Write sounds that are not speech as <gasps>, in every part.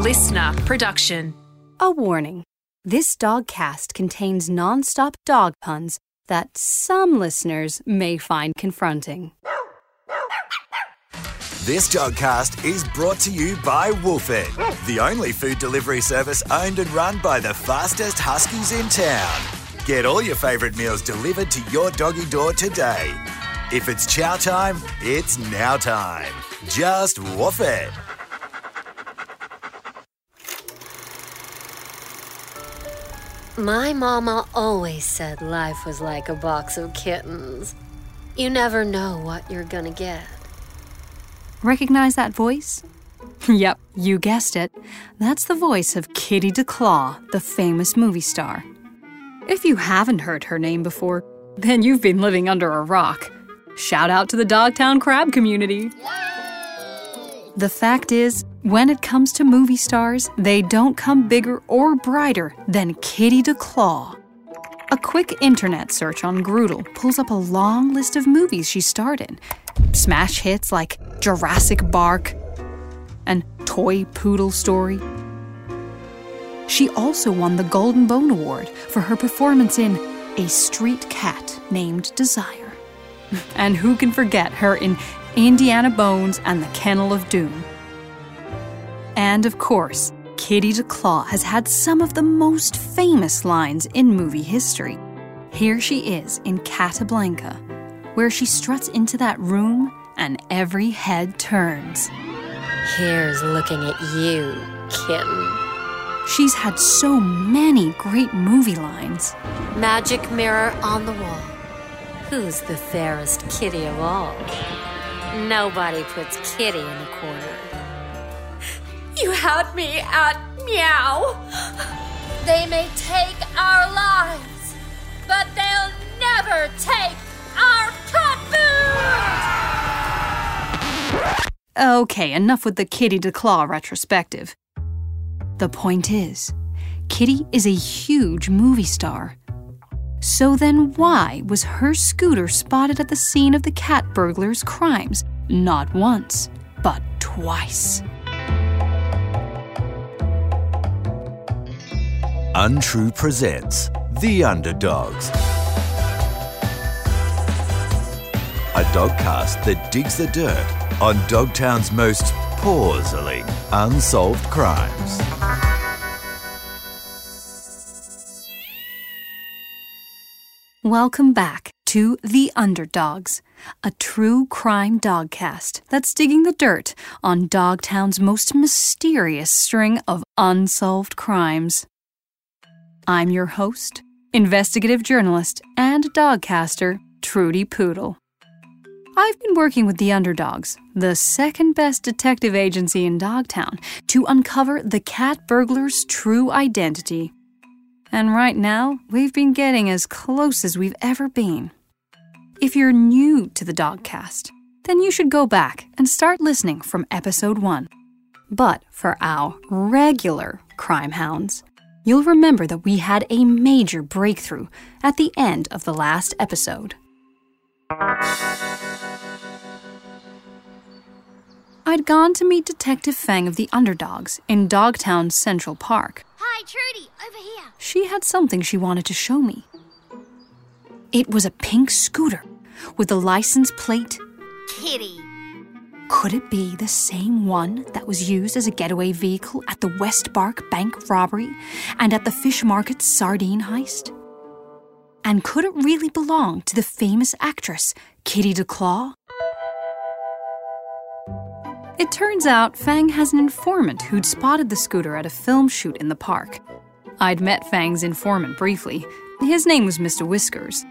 listener production. A warning this dogcast contains non stop dog puns that some listeners may find confronting. This Dogcast is brought to you by Wolfed, the only food delivery service owned and run by the fastest huskies in town. Get all your favourite meals delivered to your doggy door today. If it's chow time, it's now time. Just woof it. My mama always said life was like a box of kittens. You never know what you're gonna get. Recognize that voice? <laughs> yep, you guessed it. That's the voice of Kitty DeClaw, the famous movie star. If you haven't heard her name before, then you've been living under a rock. Shout out to the Dogtown Crab community. The fact is, when it comes to movie stars, they don't come bigger or brighter than Kitty DeClaw. A quick internet search on Groodle pulls up a long list of movies she starred in. Smash hits like Jurassic Bark and Toy Poodle Story. She also won the Golden Bone Award for her performance in A Street Cat Named Desire. <laughs> And who can forget her in Indiana Bones and the Kennel of Doom? And of course, Kitty DeClaw has had some of the most famous lines in movie history. Here she is in Catablanca, where she struts into that room and every head turns. Here's looking at you, kitten. She's had so many great movie lines. Magic mirror on the wall. Who's the fairest kitty of all? Nobody puts kitty in the corner. You had me at meow. They may take our lives, but they'll never take our cat food! Okay, enough with the Kitty to DeClaw retrospective. The point is, Kitty is a huge movie star. So then, why was her scooter spotted at the scene of the cat burglar's crimes not once, but twice? Untrue presents The Underdogs. A dogcast that digs the dirt on Dogtown's most puzzling unsolved crimes. Welcome back to The Underdogs, a true crime dogcast that's digging the dirt on Dogtown's most mysterious string of unsolved crimes. I'm your host, investigative journalist, and dogcaster, Trudie Poodle. I've been working with the Underdogs, the second best detective agency in Dogtown, to uncover the cat burglar's true identity. And right now, we've been getting as close as we've ever been. If you're new to the Dogcast, then you should go back and start listening from episode 1. But for our regular crime hounds, you'll remember that we had a major breakthrough at the end of the last episode. I'd gone to meet Detective Fang of the Underdogs in Dogtown Central Park. Hi, Trudie, over here. She had something she wanted to show me. It was a pink scooter with a license plate. Kitty. Could it be the same one that was used as a getaway vehicle at the West Bark bank robbery and at the fish market sardine heist? And could it really belong to the famous actress, Kitty DeClaw? It turns out Fang has an informant who'd spotted the scooter at a film shoot in the park. I'd met Fang's informant briefly. His name was Mr. Whiskers.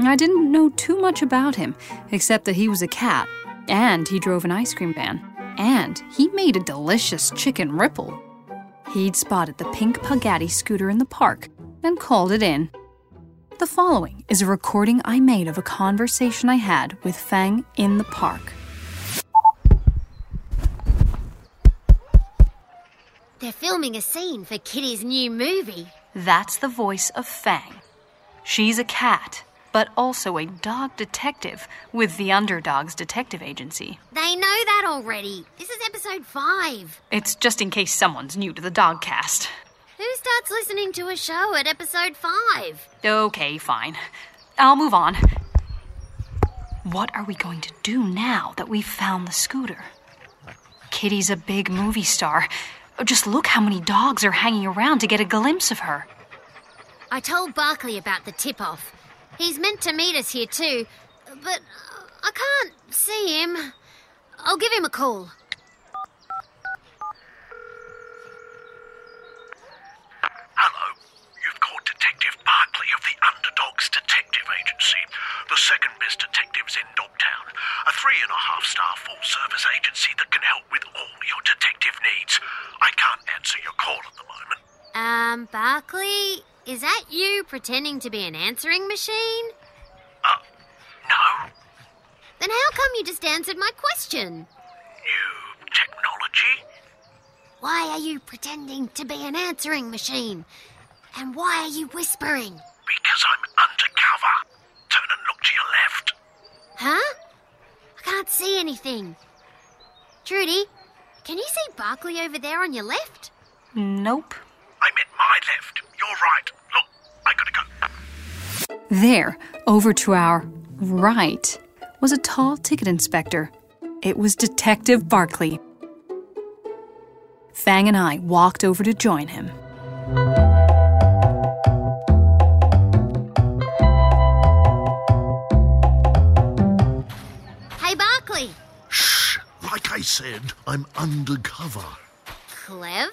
I didn't know too much about him, except that he was a cat, and he drove an ice cream van, and he made a delicious chicken ripple. He'd spotted the pink PUGatti scooter in the park and called it in. The following is a recording I made of a conversation I had with Fang in the park. Filming a scene for Kitty's new movie. That's the voice of Fang. She's a cat, but also a dog detective with the Underdogs Detective Agency. They know that already. This is episode five. It's just in case someone's new to the dog cast. Who starts listening to a show at episode five? Okay, fine. I'll move on. What are we going to do now that we've found the scooter? Kitty's a big movie star. Oh, just look how many dogs are hanging around to get a glimpse of her. I told Barkley about the tip off. He's meant to meet us here too, but I can't see him. I'll give him a call. Hello. You've called Detective Barkley of the Underdogs Detective Agency, the second best detectives in Dogtown. A three and a half star full service agency that can help with all your detective needs. Answer your call at the moment. Um, Barkley, is that you pretending to be an answering machine? Uh, no. Then how come you just answered my question? New technology? Why are you pretending to be an answering machine? And why are you whispering? Because I'm undercover. Turn and look to your left. Huh? I can't see anything. Trudie, can you see Barkley over there on your left? Nope. I'm at my left. You're right. Look, I gotta go. There, over to our right, was a tall ticket inspector. It was Detective Barkley. Fang and I walked over to join him. Hey, Barkley. Shh. Like I said, I'm undercover. Clever.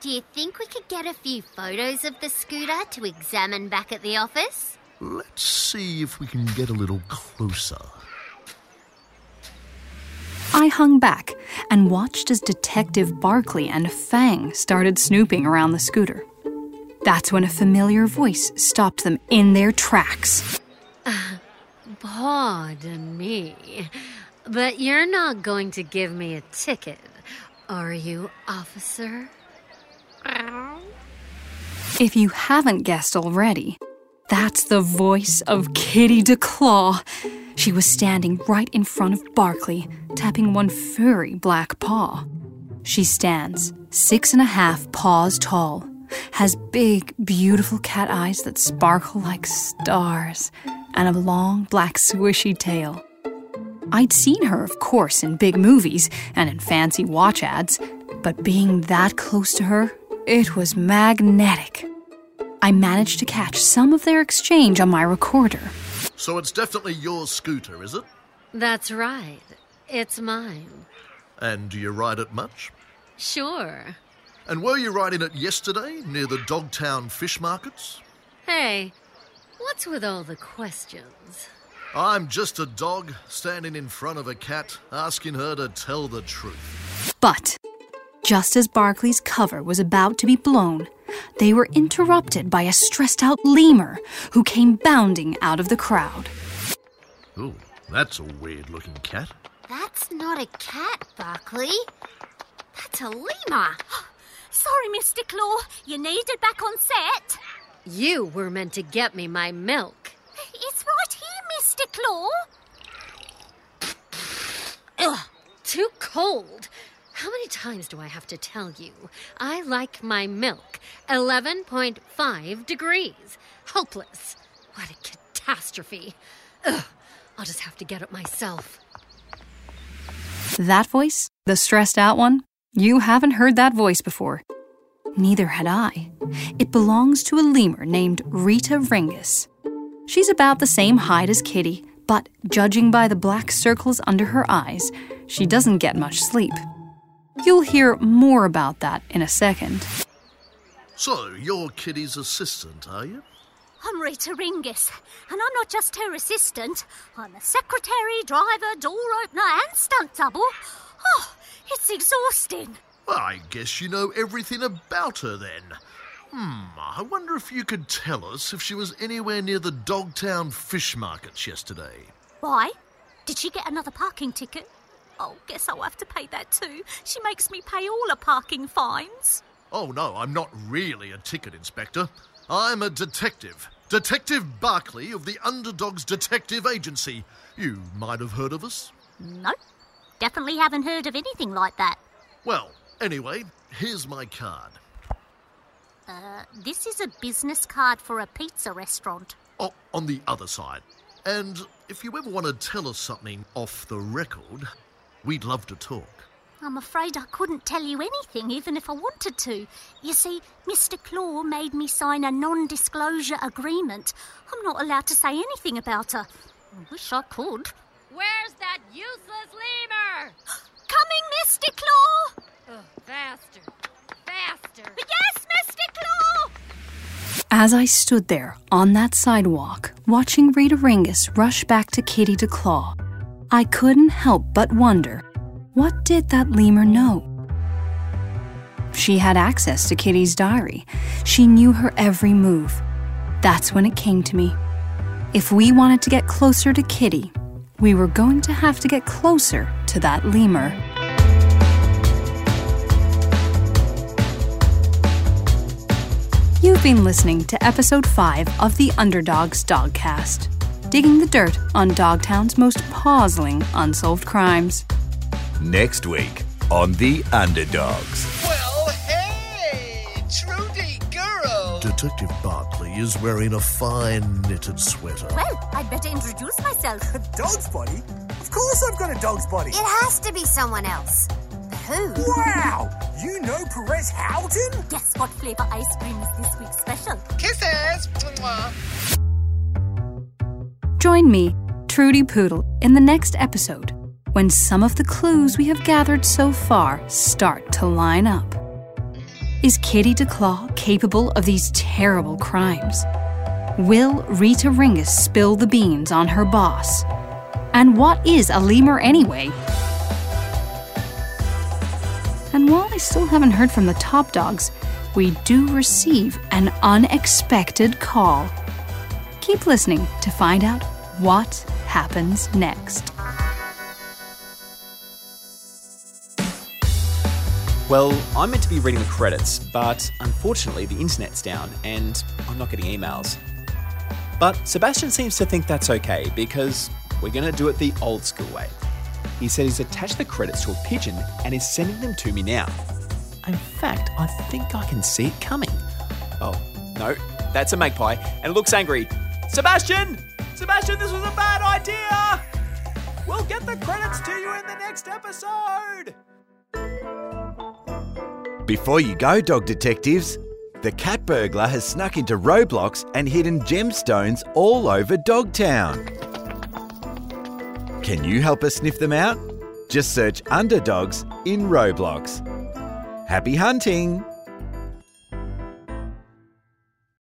Do you think we could get a few photos of the scooter to examine back at the office? Let's see if we can get a little closer. I hung back and watched as Detective Barkley and Fang started snooping around the scooter. That's when a familiar voice stopped them in their tracks. Pardon me, but you're not going to give me a ticket, are you, officer? If you haven't guessed already, that's the voice of Kitty DeClaw. She was standing right in front of Barkley, tapping one furry black paw. She stands six and a half paws tall, has big, beautiful cat eyes that sparkle like stars, and a long black swishy tail. I'd seen her, of course, in big movies and in fancy watch ads, but being that close to her, it was magnetic. I managed to catch some of their exchange on my recorder. So it's definitely your scooter, is it? That's right. It's mine. And do you ride it much? Sure. And were you riding it yesterday near the Dogtown fish markets? Hey, what's with all the questions? I'm just a dog standing in front of a cat asking her to tell the truth. But just as Barkley's cover was about to be blown, they were interrupted by a stressed out lemur who came bounding out of the crowd. Ooh, that's a weird looking cat. That's not a cat, Barkley. That's a lemur. <gasps> Sorry, Mr. Claw. You needed back on set. You were meant to get me my milk. It's right here, Mr. Claw. Ugh, too cold. How many times do I have to tell you? I like my milk 11.5 degrees. Hopeless. What a catastrophe. Ugh, I'll just have to get it myself. That voice, the stressed out one, you haven't heard that voice before. Neither had I. It belongs to a lemur named Rita Ringus. She's about the same height as Kitty, but judging by the black circles under her eyes, she doesn't get much sleep. You'll hear more about that in a second. So, you're Kitty's assistant, are you? I'm Rita Ringus, and I'm not just her assistant. I'm a secretary, driver, door opener, and stunt double. Oh, it's exhausting. Well, I guess you know everything about her then. Hmm, I wonder if you could tell us if she was anywhere near the Dogtown fish markets yesterday. Why? Did she get another parking ticket? Oh, guess I'll have to pay that too. She makes me pay all her parking fines. Oh, no, I'm not really a ticket inspector. I'm a detective, Detective Barkley of the Underdogs Detective Agency. You might have heard of us. No, definitely haven't heard of anything like that. Well, anyway, here's my card. Uh, this is a business card for a pizza restaurant. Oh, on the other side. And if you ever want to tell us something off the record, we'd love to talk. I'm afraid I couldn't tell you anything, even if I wanted to. You see, Mr. Claw made me sign a non disclosure agreement. I'm not allowed to say anything about her. I wish I could. Where's that useless lemur? <gasps> Coming, Mr. Claw! Ugh, faster, faster. Yes, Mr. Claw! As I stood there on that sidewalk, watching Rita Ringus rush back to Kitty DeClaw, I couldn't help but wonder what did that lemur know? She had access to Kitty's diary. She knew her every move. That's when it came to me. If we wanted to get closer to Kitty, we were going to have to get closer to that lemur. You've been listening to episode 5 of the Underdogs Dogcast, digging the dirt on Dogtown's most puzzling unsolved crimes. Next week on The Underdogs. Well, hey, Trudie girl. Detective Barkley is wearing a fine knitted sweater. Well, I'd better introduce myself. A dog's body? Of course I've got a dog's body. It has to be someone else. Who? Wow! You know Perez Houghton? Guess what flavour ice cream is this week's special? Kisses. Join me, Trudie Poodle, in the next episode when some of the clues we have gathered so far start to line up. Is Kitty DeClaw capable of these terrible crimes? Will Rita Ringus spill the beans on her boss? And what is a lemur anyway? And while I still haven't heard from the top dogs, we do receive an unexpected call. Keep listening to find out what happens next. Well, I'm meant to be reading the credits, but unfortunately the internet's down and I'm not getting emails. But Sebastian seems to think that's okay because we're going to do it the old school way. He said he's attached the credits to a pigeon and is sending them to me now. In fact, I think I can see it coming. Oh, no, that's a magpie and it looks angry. Sebastian! Sebastian, this was a bad idea! We'll get the credits to you in the next episode! Before you go, dog detectives, the cat burglar has snuck into Roblox and hidden gemstones all over Dogtown. Can you help us sniff them out? Just search Underdogs in Roblox. Happy hunting!